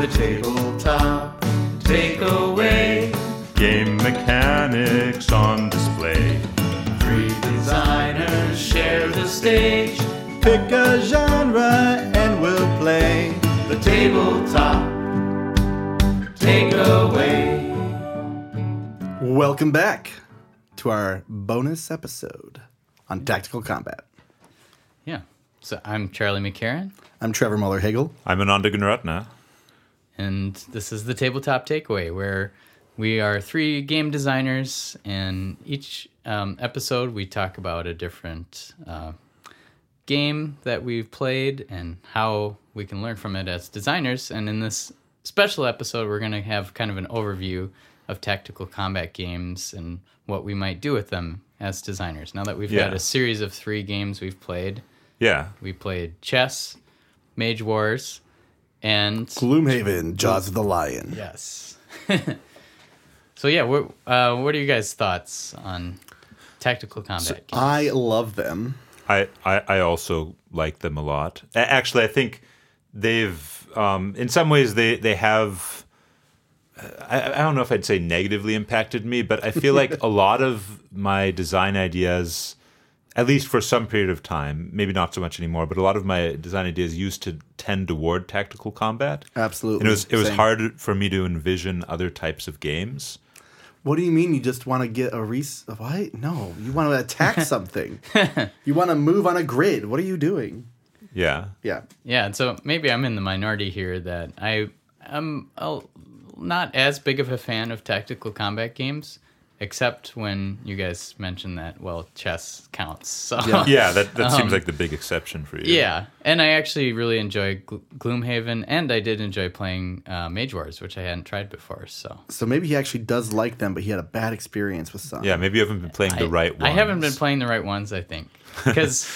The tabletop takeaway. Game mechanics on display. Three designers share the stage. Pick a genre and we'll play. The tabletop takeaway. Welcome back to our bonus episode on tactical combat. Yeah. So I'm Charlie McCarran, I'm Trevor Muller Hagel. I'm Ananda Gunratna. And this is the Tabletop Takeaway, where we are three game designers, and each um, episode we talk about a different uh, game that we've played and how we can learn from it as designers. And in this special episode, we're going to have kind of an overview of tactical combat games and what we might do with them as designers. Now that we've Yeah. got a series of three games we've played, Yeah. we played chess, Mage Wars, and Gloomhaven, Jaws of the Lion. yes. so yeah, what uh, what are you guys' thoughts on tactical combat? games? I love them. I, I, I also like them a lot. Actually, I think they've, um, in some ways, they, they have. I, I don't know if I'd say negatively impacted me, but I feel like a lot of my design ideas, at least for some period of time, maybe not so much anymore, but a lot of my design ideas used to tend toward tactical combat. Absolutely. And it was it was Same. hard for me to envision other types of games. What do you mean you just want to get a res? What? No, you want to attack something. you want to move on a grid. What are you doing? Yeah. Yeah. yeah, and so maybe I'm in the minority here that I am not as big of a fan of tactical combat games, except when you guys mentioned that well, chess counts. So Yeah. Yeah, that, that Um, seems like the big exception for you. Yeah, and I actually really enjoy Gl- Gloomhaven, and I did enjoy playing uh, Mage Wars, which I hadn't tried before. So So maybe he actually does like them, but he had a bad experience with some. Yeah, maybe you haven't been playing the right ones. I haven't been playing the right ones, I think, because,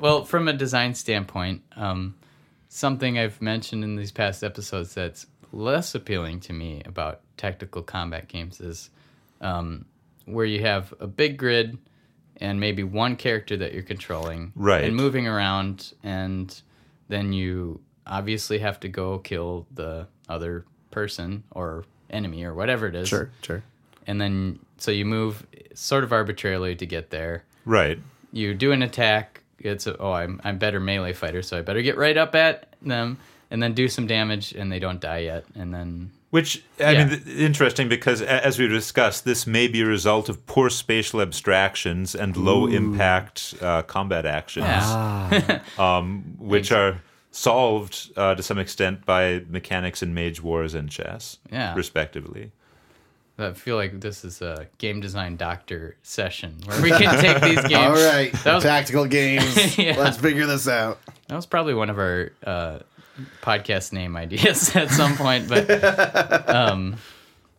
well, from a design standpoint, um, something I've mentioned in these past episodes that's less appealing to me about tactical combat games is um, where you have a big grid and maybe one character that you're controlling, Right. and moving around, and then you obviously have to go kill the other person or enemy or whatever it is Sure. Sure. and then so you move sort of arbitrarily to get there. Right. You do an attack. It's a, oh, I'm I'm better melee fighter, so I better get right up at them and then do some damage, and they don't die yet, and then Which I Yeah. mean, th- interesting because a- as we discussed, this may be a result of poor spatial abstractions and low impact uh, combat actions, yeah, um, which are solved uh, to some extent by mechanics in Mage Wars and chess, Yeah. respectively. I feel like this is a game design doctor session where we can take these games. All right. that was Tactical games. Yeah. Let's figure this out. that was probably one of our uh, podcast name ideas at some point, but um,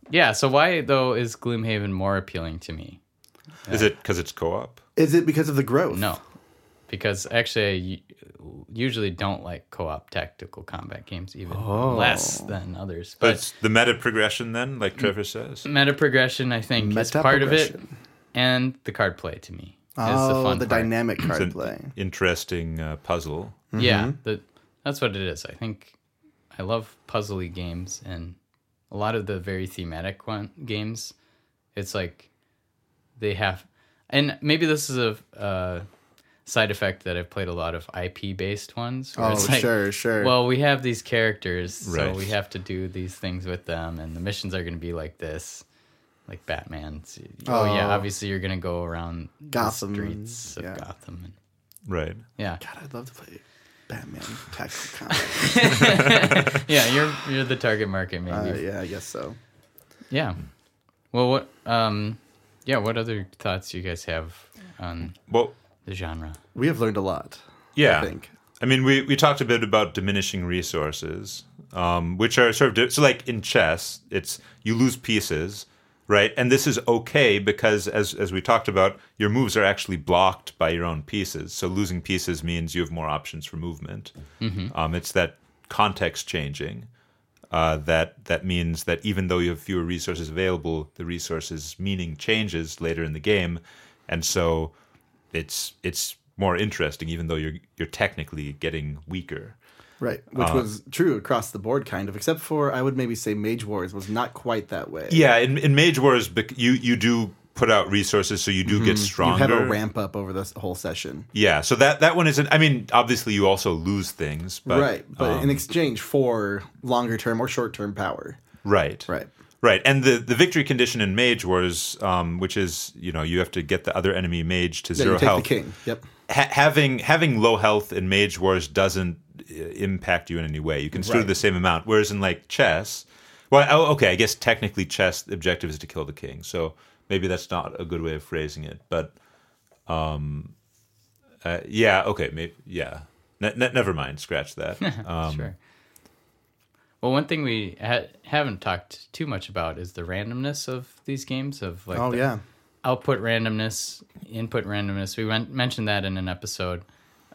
yeah. So why though is Gloomhaven more appealing to me? Is it because it's co-op? Is it because of the growth? No, because actually, I usually don't like co-op tactical combat games, even less than others. But But it's the meta progression, then, like Trevor says. meta progression, I think, is part of it, and the card play to me is Oh, the fun the part. dynamic It's card an play. interesting uh, puzzle. Yeah, the, that's what it is. I think I love puzzly games, and a lot of the very thematic one games. It's like they have, and maybe this is a. Uh, Side effect that I've played a lot of IP based ones. where Oh, it's like, sure, sure. Well, we have these characters, so we have to do these things with them, and the missions are going to be like this, like Batman. Oh, yeah, Oh. obviously you're going to go around Gotham, the streets of yeah. Gotham. And, Right. yeah, God, I'd love to play Batman tactical combat. yeah, you're you're the target market, maybe. uh, yeah, I guess so. Yeah. Well, what? Um, yeah. What other thoughts do you guys have on Well, the genre? We have learned a lot. yeah. I think. I mean, we, we talked a bit about diminishing resources, um, which are sort of di- so like in chess, it's you lose pieces, right? And this is okay because as as we talked about, your moves are actually blocked by your own pieces. So losing pieces means you have more options for movement. Um, it's that context changing. Uh, that that means that even though you have fewer resources available, the resources meaning changes later in the game, and so it's it's more interesting, even though you're you're technically getting weaker. Right, which Uh, was true across the board, kind of, except for I would maybe say Mage Wars was not quite that way. Yeah, in, in Mage Wars, you you do put out resources, so you do get Mm-hmm. you stronger. have a ramp up over the whole session, Yeah, so that that one isn't. I mean, obviously, you also lose things, but right? But um, in exchange for longer term or short term power, right, right? right. And the the victory condition in Mage Wars, um, which is you know you have to get the other enemy mage to Yeah, zero you take health. the king. Yep. Ha- having having low health in Mage Wars doesn't uh, impact you in any way. You can still do Right. the same amount. Whereas in like chess, well, oh, okay, I guess technically chess the objective is to kill the king. So maybe that's not a good way of phrasing it. But um, uh, yeah, okay, maybe yeah. Ne- ne- never mind. Scratch that. Um, sure. Well, one thing we ha- haven't talked too much about is the randomness of these games. Of like, Oh the yeah. output randomness, input randomness. We went, mentioned that in an episode.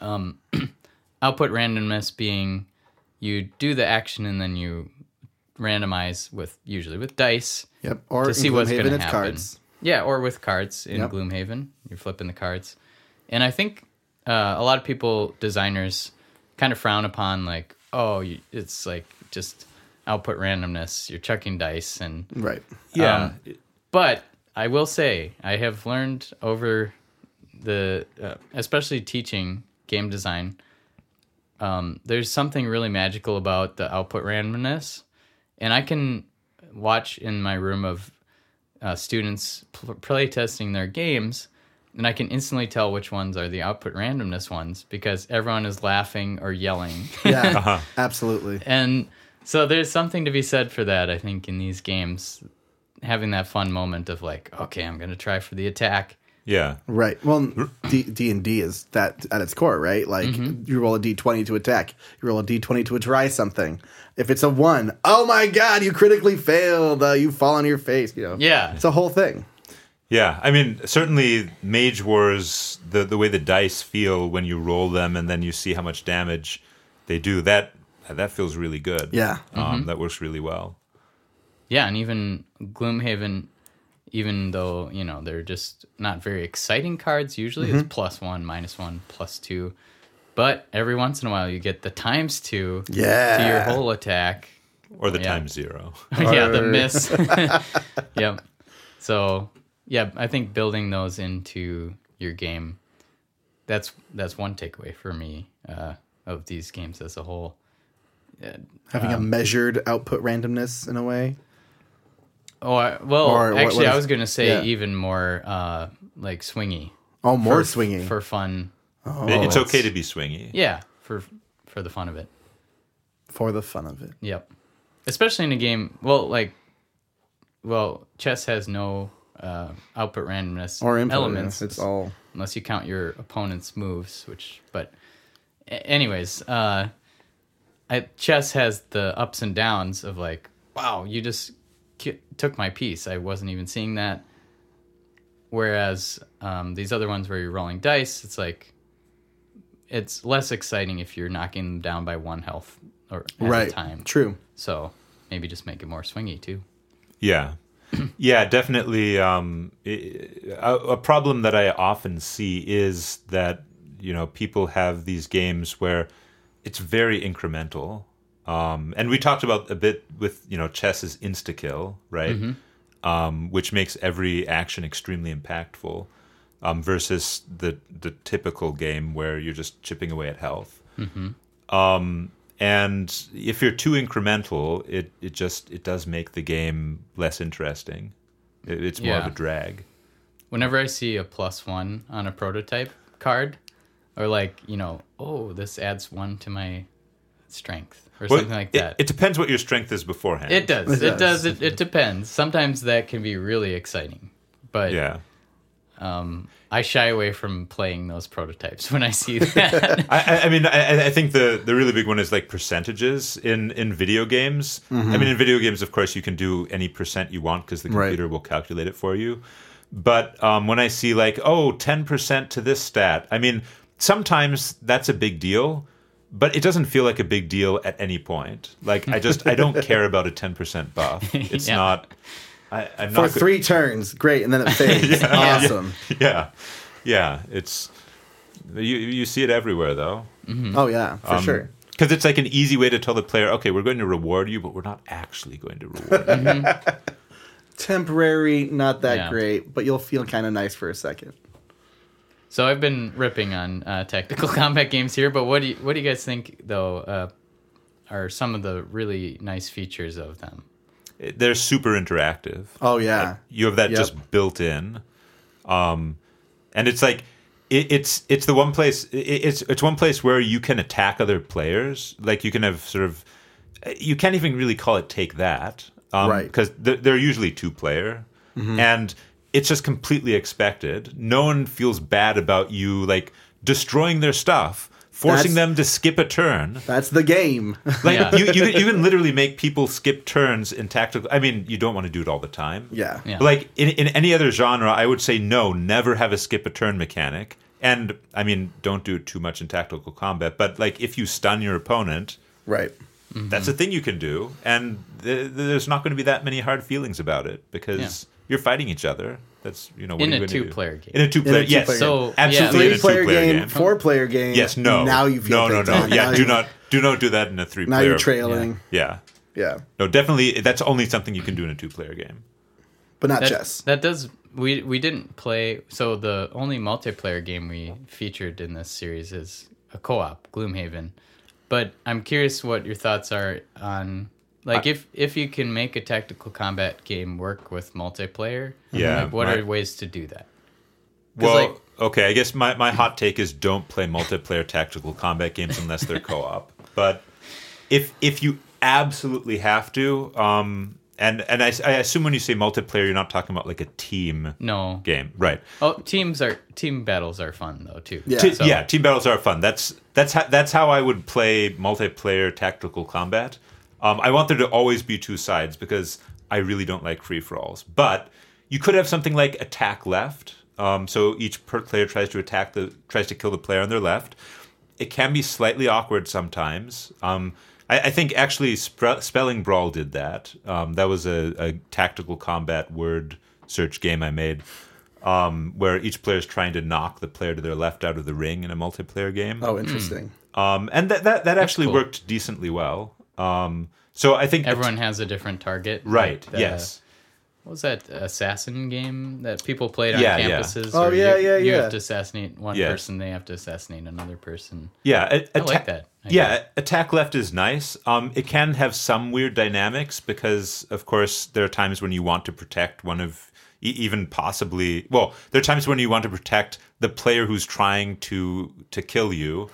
Um, output randomness being you do the action and then you randomize with usually with dice Yep. Or to in see what's Gloomhaven, going to happen. cards. Yeah, or with cards in Yep. Gloomhaven, you're flipping the cards, and I think uh, a lot of people, designers, kind of frown upon like, oh, you, it's like just output randomness. You're chucking dice, and Right. yeah. Um, but I will say I have learned over the, uh, especially teaching game design. Um, there's something really magical about the output randomness, and I can watch in my room of uh, students pl- play testing their games, and I can instantly tell which ones are the output randomness ones because everyone is laughing or yelling. Yeah. Uh-huh. Absolutely. and so there's something to be said for that, I think, in these games, having that fun moment of like, okay, I'm going to try for the attack. Yeah. Right. Well, D D and D is that at its core, right? Like Mm-hmm. you roll a D twenty to attack, you roll a D twenty to try something. If it's a one, oh my god, you critically failed. Uh, you fall on your face. You know. Yeah. It's a whole thing. Yeah, I mean, certainly Mage Wars, the the way the dice feel when you roll them and then you see how much damage they do, that that feels really good. Yeah. um, that works really well. Yeah, and even Gloomhaven, even though, you know, they're just not very exciting cards, usually Mm-hmm. it's plus one, minus one, plus two. But every once in a while you get the times two yeah. to your whole attack. Or the Yeah. time zero. yeah, the miss. yep. So yeah, I think building those into your game, that's that's one takeaway for me uh, of these games as a whole. Having a measured output randomness in a way. Oh, I, well, Or what- actually, what I is- was going to say yeah. even more uh, like swingy. Oh, more for, swinging. for fun. It- it's okay to be swingy. Yeah, for for the fun of it. for the fun of it. Yep. Especially in a game, well, like, well, chess has no uh, output randomness Or input. elements. yeah. It's all unless you count your opponent's moves, which but a- anyways, uh I, chess has the ups and downs of like, wow, you just ki- took my piece. I wasn't even seeing that. Whereas um, these other ones where you're rolling dice, it's like it's less exciting if you're knocking them down by one health or at right. a time. True. So maybe just make it more swingy too. Yeah. Yeah, definitely. Um, i- a, a problem that I often see is that you know people have these games where it's very incremental, um, and we talked about a bit with you know chess is insta kill, right? Um, which makes every action extremely impactful, um, versus the the typical game where you're just chipping away at health. Um, and if you're too incremental, it, it just it does make the game less interesting. It, it's more of a drag. Whenever I see a plus one on a prototype card, or like, you know, oh, this adds one to my strength or Well, something like that. It, depends what your strength is beforehand. It does. It It does. does. It, it depends. Sometimes that can be really exciting, but Yeah. um, I shy away from playing those prototypes when I see that. I, I- I mean, I, I think the, the really big one is like percentages in, in video games. I mean, in video games, of course, you can do any percent you want because the Right. computer will calculate it for you. But um, when I see like, oh, 10% to this stat, I mean, sometimes that's a big deal, but it doesn't feel like a big deal at any point. Like, I just, I don't care about a 10% buff. It's Yeah. not, I, I'm For not. go- three turns, great, and then it fades. awesome. yeah, yeah. It's You you see it everywhere though. Oh yeah, for Um, sure. Because it's like an easy way to tell the player, okay, we're going to reward you, but we're not actually going to reward you. Temporary, not that Yeah. great, but you'll feel kind of nice for a second. So I've been ripping on uh, tactical combat games here, but what do you, what do you guys think though uh, are some of the really nice features of them? They're super interactive. Oh yeah, You have that Yep. just built in, um, and it's like it, it's it's the one place it, it's it's one place where you can attack other players. Like you can have sort of you can't even really call it take that, um, Right. Because they're, they're usually two player, and it's just completely expected. No one feels bad about you like destroying their stuff, forcing That's- them to skip a turn. that's the game. Like Yeah. you, you, you can literally make people skip turns in tactical. I mean, you don't want to do it all the time. yeah. Yeah. Like in, in any other genre, I would say no, never have a skip a turn mechanic. And I mean, don't do it too much in tactical combat. But like, if you stun your opponent, Right. that's a mm-hmm. thing you can do, and th- there's not going to be that many hard feelings about it because you're fighting each other. That's you know what In a gonna do? two-player game. In a two player, In yes. two-player So, absolutely yeah. in a Three player two-player game, four player game. Yes, no. Now you feel no, no, no. Yeah, do not do not do that in a three Now player. you're trailing. Yeah, Yeah, no, definitely. That's only something you can do in a two player game. but not That, chess. that does we we didn't play. So the only multiplayer game we featured in this series is a co-op, Gloomhaven. But I'm curious what your thoughts are on like if if you can make a tactical combat game work with multiplayer. Yeah, like, what my- are ways to do that? Well, like- okay, I guess my, my hot take is don't play multiplayer tactical combat games unless they're co-op. But if if you absolutely have to, um, and and I, I assume when you say multiplayer, you're not talking about like a team No. game, right? Oh, teams are team battles are fun though too. Yeah. Te- So- yeah, team battles are fun. That's that's how, that's how I would play multiplayer tactical combat. Um, I want there to always be two sides because I really don't like free for alls. But you could have something like attack left. Um, so each per player tries to attack the tries to kill the player on their left. It can be slightly awkward sometimes. Um, I, I think actually Sp- Spelling Brawl did that. Um, that was a, a tactical combat word search game I made um, where each player is trying to knock the player to their left out of the ring in a multiplayer game. Oh, interesting. Um, and that that, that actually cool. worked decently well. Um, so I think Everyone has a different target. right. Like the- yes. What was that assassin game that people played on Yeah, yeah. campuses? Oh, where yeah, you, yeah, You have to assassinate one Yeah. person, they have to assassinate another person. Yeah, a- I like atta- that. Yeah, attack left is nice. Um, it can have some weird dynamics because, of course, there are times when you want to protect one of, e- even possibly. Well, there are times when you want to protect the player who's trying to to kill you,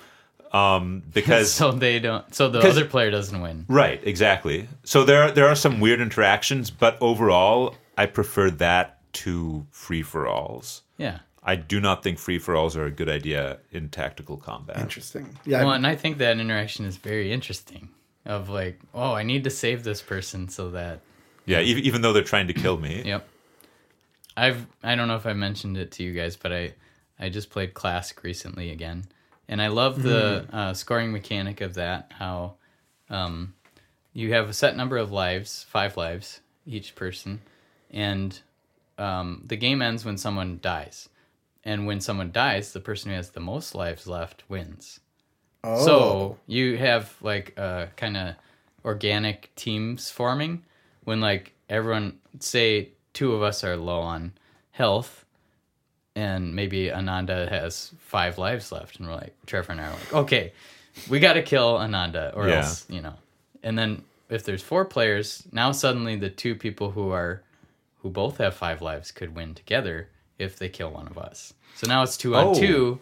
um, because so they don't. So the other player doesn't win. Right, exactly. So there are, there are some weird interactions, but overall, I prefer that to free for alls. Yeah. I do not think free for alls are a good idea in tactical combat. Interesting. Yeah. Well, and I think that interaction is very interesting. Of like, oh, I need to save this person so that. Yeah, e- even though they're trying to kill me. Yep. I've I don't know if I mentioned it to you guys, but I I just played Classic recently again, and I love the uh, scoring mechanic of that. How um, you have a set number of lives, five lives each person, and um, the game ends when someone dies. And when someone dies, the person who has the most lives left wins. oh. So you have like uh, kind of organic teams forming when like everyone say two of us are low on health and maybe Ananda has five lives left and we're like Trevor and I are like okay we got to kill Ananda or Yeah. else you know and then if there's four players now suddenly the two people who are who both have five lives could win together if they kill one of us so now it's two on Oh. two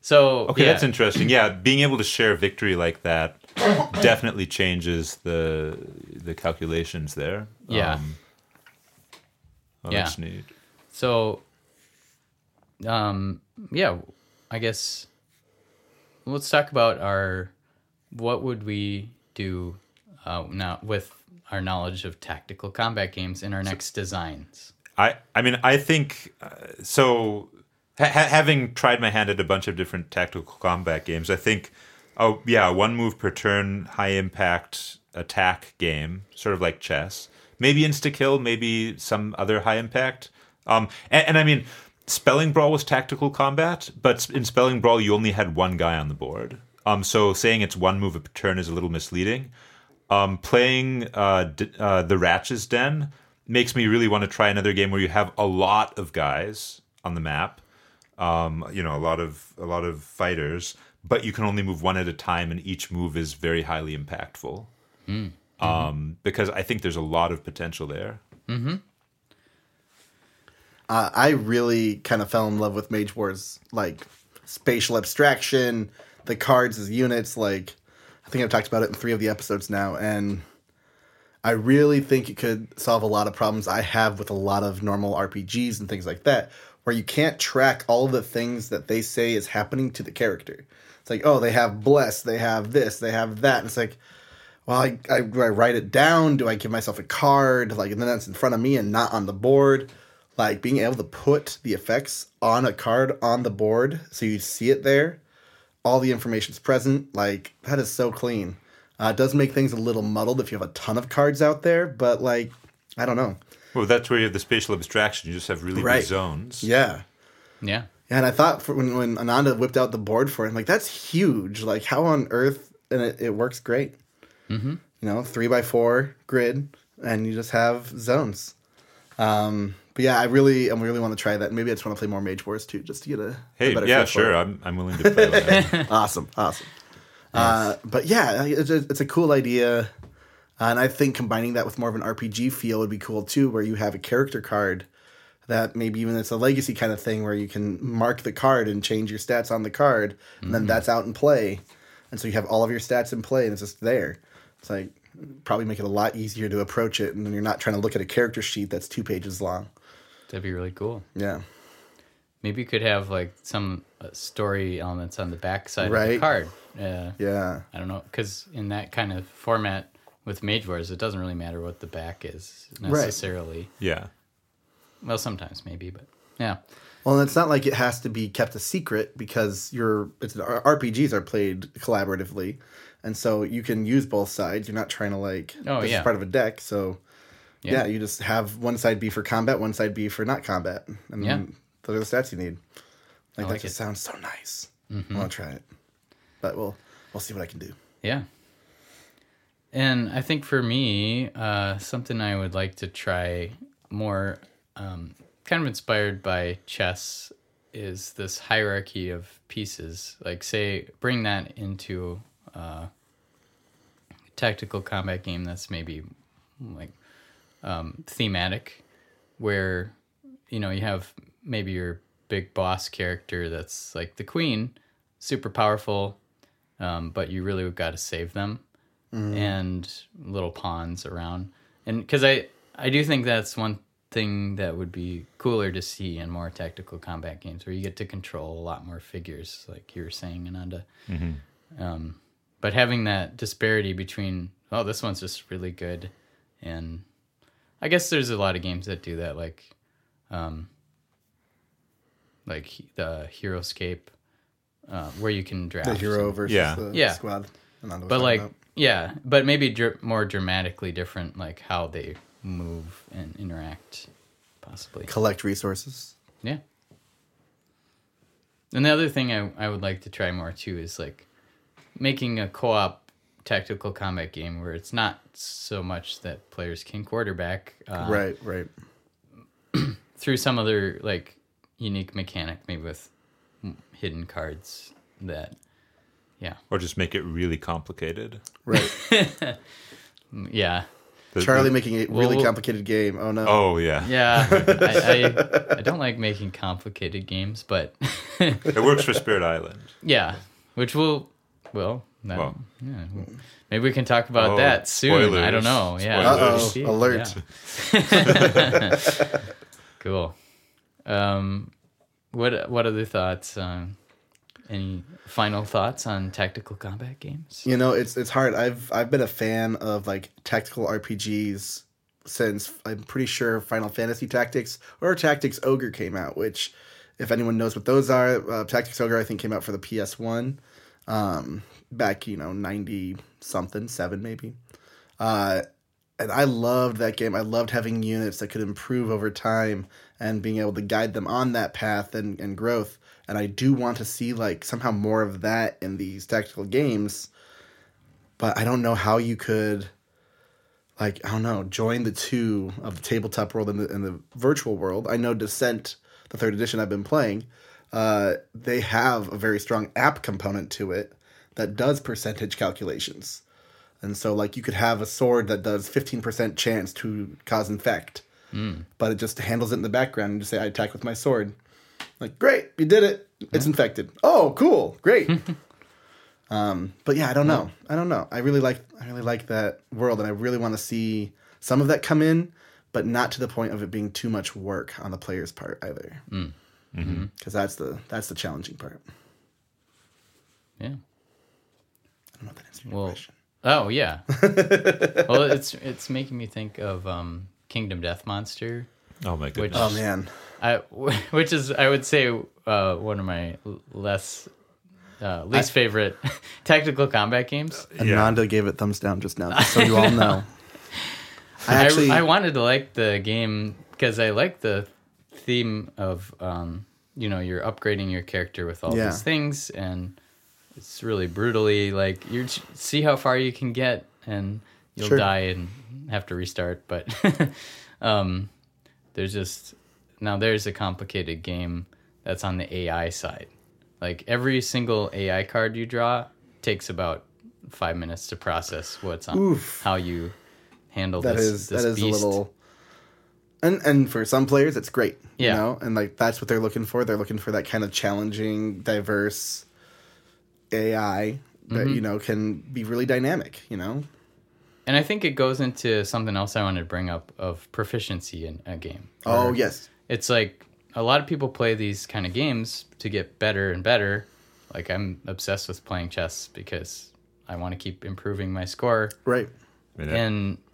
so Okay, yeah. that's interesting. Yeah, being able to share victory like that definitely changes the the calculations there. Yeah. Um, oh, Yeah. that's neat. So, um, yeah, I guess let's talk about our what would we do uh, now with our knowledge of tactical combat games in our next designs. I I mean I think uh, so. Ha- having tried my hand at a bunch of different tactical combat games, I think oh yeah, one move per turn, high impact attack game, sort of like chess. Maybe insta kill, maybe some other high impact. Um, and, and I mean, Spelling Brawl was tactical combat, but in Spelling Brawl you only had one guy on the board. Um, so saying it's one move a turn is a little misleading. Um, playing uh, D- uh, the Ratch's Den makes me really want to try another game where you have a lot of guys on the map. Um, you know, a lot of a lot of fighters, but you can only move one at a time, and each move is very highly impactful. Um, because I think there's a lot of potential there. Uh, I really kind of fell in love with Mage Wars, like spatial abstraction, the cards as units. Like, I think I've talked about it in three of the episodes now, and I really think it could solve a lot of problems I have with a lot of normal RPGs and things like that, where you can't track all the things that they say is happening to the character. It's like, oh, they have bless, they have this, they have that. And it's like, well, I, I, do I write it down? Do I give myself a card? Like, and then that's in front of me and not on the board. Like being able to put the effects on a card on the board so you see it there, all the information's present. Like that is so clean. Uh, it does make things a little muddled if you have a ton of cards out there, but like, I don't know. Well, that's where you have the spatial abstraction. You just have really Right. big zones. Yeah. Yeah. Yeah, and I thought for when, when Ananda whipped out the board for him, like that's huge. Like how on earth, and it, it works great. Mm-hmm. You know, three by four grid, and you just have zones. Um, but yeah, I really, I really want to try that. Maybe I just want to play more Mage Wars too, just to get a, a Hey, better yeah, feel for sure. I'm, I'm willing to play awesome, awesome. Uh, but yeah, it's a, it's a cool idea, uh, and I think combining that with more of an RPG feel would be cool too, where you have a character card that maybe even it's a legacy kind of thing where you can mark the card and change your stats on the card, and then that's out in play, and so you have all of your stats in play, and it's just there. It's like probably make it a lot easier to approach it, and then you're not trying to look at a character sheet that's two pages long. That'd be really cool. Yeah, Maybe you could have like some uh, story elements on the back side of the card. Yeah. yeah. I don't know, because in that kind of format with Mage Wars, it doesn't really matter what the back is necessarily. yeah. Well, sometimes maybe, but yeah. Well, it's not like it has to be kept a secret because your it's RPGs are played collaboratively, and so you can use both sides. You're not trying to like Oh, this yeah. is part of a deck, so yeah. Yeah. you just have one side be for combat, one side be for not combat, and Yeah. those are the stats you need. Like, like that just it. sounds so nice. I want to try it, but we'll we'll see what I can do. Yeah. And I think for me, uh, something I would like to try more, um, kind of inspired by chess, is this hierarchy of pieces. Like, say, bring that into uh, a tactical combat game that's maybe like um, thematic, where you know you have maybe your big boss character that's like the queen, super powerful, um, but you really got to save them and little pawns around. And because i i do think that's one thing that would be cooler to see in more tactical combat games where you get to control a lot more figures like you were saying ananda. Um, but having that disparity between oh this one's just really good and i guess there's a lot of games that do that like um like the HeroScape uh, where you can draft The hero versus Yeah. the Yeah. squad. Ananda was but like about. yeah but maybe dr- more dramatically different like how they move and interact possibly collect resources. yeah and the other thing I, I would like to try more too is like making a co-op tactical combat game where it's not so much that players can quarterback uh, right, right. through some other like unique mechanic maybe with hidden cards that yeah Or just make it really complicated. Right. Yeah Charlie making a really Well- complicated game. Oh no. oh, yeah. Yeah, I, I, I don't like making complicated games, but It works for Spirit Island. yeah, which will, well, that, Well. yeah, maybe we can talk about Oh, that soon. I don't know. Yeah. Uh-oh, alert. Yeah. cool. Um, what what other thoughts? Um, any final thoughts on tactical combat games? You know, it's it's hard. I've I've been a fan of like tactical RPGs since I'm pretty sure Final Fantasy Tactics or Tactics Ogre came out. Which, if anyone knows what those are, uh, Tactics Ogre I think came out for the PS One, um, back you know ninety something seven maybe. Uh, and I loved that game. I loved having units that could improve over time and being able to guide them on that path and, and growth. And I do want to see like somehow more of that in these tactical games. But I don't know how you could like I don't know, join the two of the tabletop world and the and the virtual world. I know Descent, the third edition I've been playing, uh, they have a very strong app component to it that does percentage calculations. And so, like, you could have a sword that does 15% chance to cause infect, but it just handles it in the background and just say, I attack with my sword. Like, great, you did it. It's infected. Oh, cool, great. um, but yeah, I don't know. I don't know. I really like, I really like that world, and I really want to see some of that come in, but not to the point of it being too much work on the player's part either. Because that's the that's the challenging part. Yeah. I don't know if that answers your question. oh yeah. well, it's it's making me think of um, Kingdom Death Monster, Oh my which. Oh man, I which is I would say uh, one of my less uh, least favorite tactical combat games. And Yeah. Nanda gave it thumbs down just now, just so you all know. I actually, I, I wanted to like the game because I like the theme of um, you know you're upgrading your character with all Yeah. these things and it's really brutally like you see how far you can get and you'll Sure. die and have to restart but um, there's just now there's a complicated game that's on the AI side like every single AI card you draw takes about five minutes to process what's on Oof. how you handle that this, is this that is beast. a little. And and for some players, it's great. Yeah. You know, and like that's what they're looking for. They're looking for that kind of challenging, diverse AI that Mm-hmm. you know can be really dynamic. You know. And I think it goes into something else I wanted to bring up of proficiency in a game. Oh yes. It's like a lot of people play these kind of games to get better and better. Like I'm obsessed with playing chess because I want to keep improving my score. Right. I, mean, And I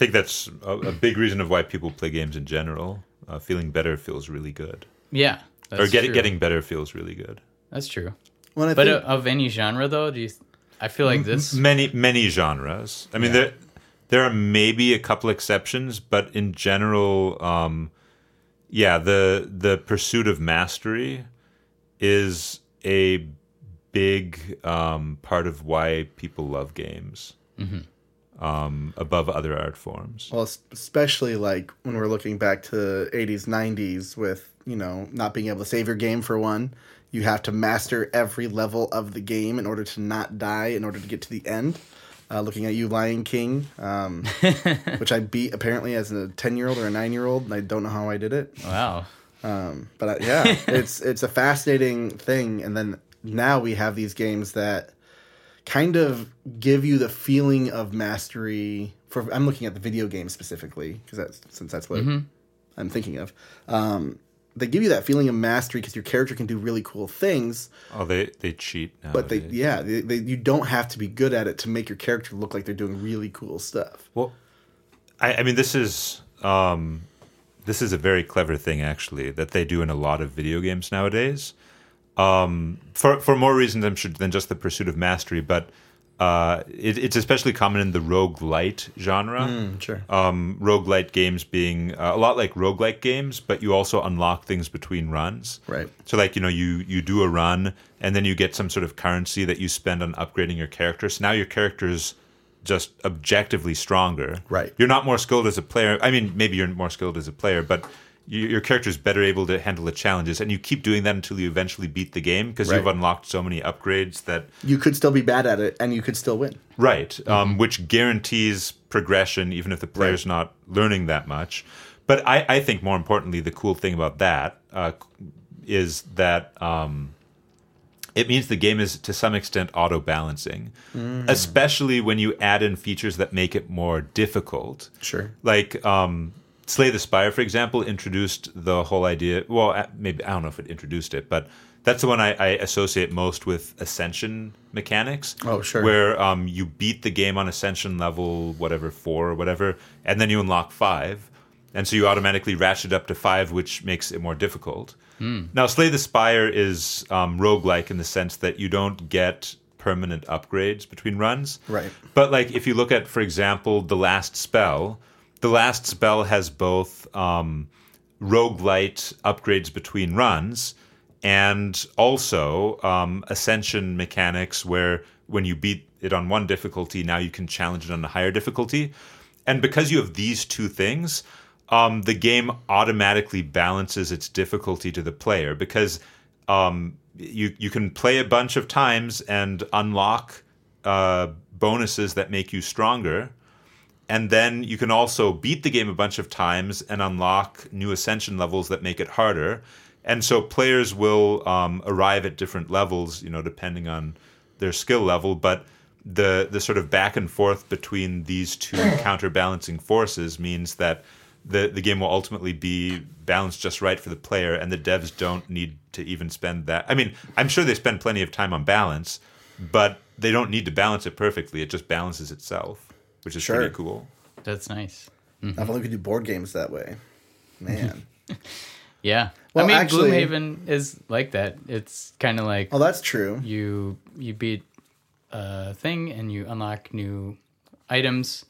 think that's a, a big reason of why people play games in general. Uh, feeling better feels really good, yeah, that's or get, true. getting better feels really good. that's true. Well, I But think, of any genre though, do you? I feel like this. Many many genres. I mean, Yeah. there there are maybe a couple exceptions, but in general, um, yeah, the the pursuit of mastery is a big um, part of why people love games um, above other art forms. well, especially like when we're looking back to '80s, '90s, with you know not being able to save your game for one. You have to master every level of the game in order to not die, in order to get to the end. Uh, looking at you, Lion King, um, which I beat apparently as a ten year old or a nine year old, and I don't know how I did it. Wow. But uh, yeah, it's it's a fascinating thing. And then now we have these games that kind of give you the feeling of mastery. For I'm looking at the video game specifically because that's since that's what I'm thinking of. Um, they give you that feeling of mastery because your character can do really cool things, Oh, they they cheat now. but they yeah they, they, you don't have to be good at it to make your character look like they're doing really cool stuff. Well, I, I mean, this is um, this is a very clever thing, actually, that they do in a lot of video games nowadays. Um, for for more reasons, I'm sure, than just the pursuit of mastery, but uh, it, it's especially common in the rogue roguelite genre. Sure. Um, roguelite games being uh, a lot like rogue roguelike games, but you also unlock things between runs. Right. So like, you know, you you do a run and then you get some sort of currency that you spend on upgrading your character. So now your character's just objectively stronger. Right. You're not more skilled as a player. I mean, maybe you're more skilled as a player, but you, your is better able to handle the challenges and you keep doing that until you eventually beat the game because you've unlocked so many upgrades that You could still be bad at it, and you could still win. Right, um, which guarantees progression, even if the player's not learning that much. But I, I think more importantly, the cool thing about that uh, is that um, it means the game is to some extent auto balancing, especially when you add in features that make it more difficult. Sure. Like um, Slay the Spire, for example, introduced the whole idea. Well, maybe I don't know if it introduced it, but that's the one I, I associate most with ascension mechanics. Oh, sure. Where um, you beat the game on ascension level, whatever four or whatever, and then you unlock five, and so you automatically ratchet up to five, which makes it more difficult. Now, Slay the Spire is um, roguelike in the sense that you don't get permanent upgrades between runs. Right. But like if you look at, for example, the last spell, the last spell has both um, roguelite upgrades between runs and also um, ascension mechanics where when you beat it on one difficulty, now you can challenge it on a higher difficulty. And because you have these two things, um, the game automatically balances its difficulty to the player because um, you you can play a bunch of times and unlock uh, bonuses that make you stronger, and then you can also beat the game a bunch of times and unlock new ascension levels that make it harder. And so players will um, arrive at different levels, you know, depending on their skill level, but the the sort of back and forth between these two counterbalancing forces means that the the game will ultimately be balanced just right for the player, and the devs don't need to even spend that. I mean, I'm sure they spend plenty of time on balance, but they don't need to balance it perfectly. It just balances itself, which is Sure. pretty cool. That's nice. If only we could do board games that way. Man. Yeah. Well, I mean, actually- Gloomhaven is like that. It's kind of like oh, that's true. you you beat a thing and you unlock new items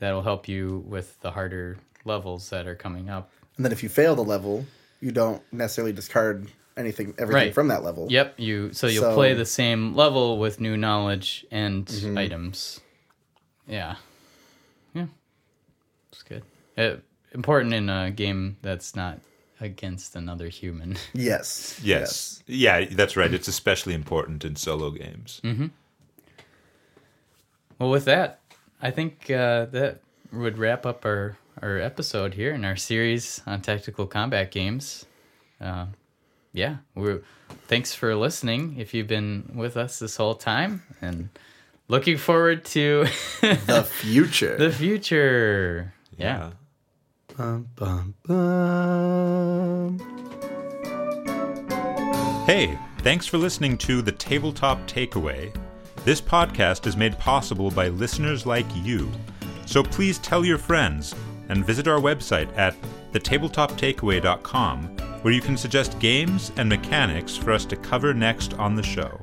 that'll help you with the harder levels that are coming up. And then if you fail the level, you don't necessarily discard anything, everything Right. from that level. Yep, you so you'll So- Mm-hmm. play the same level with new knowledge and items. Yeah. Yeah. It's good. Uh, important in a game that's not against another human. Yes. Yes. Yeah, that's right. It's especially important in solo games. Well, with that, I think uh, that would wrap up our, our episode here in our series on tactical combat games. Uh, yeah, we're thanks for listening. If you've been with us this whole time, and looking forward to The future. the future. Yeah. Bum, bum, bum. Hey, thanks for listening to The Tabletop Takeaway. This podcast is made possible by listeners like you. So please tell your friends and visit our website at thetabletoptakeaway.com where you can suggest games and mechanics for us to cover next on the show.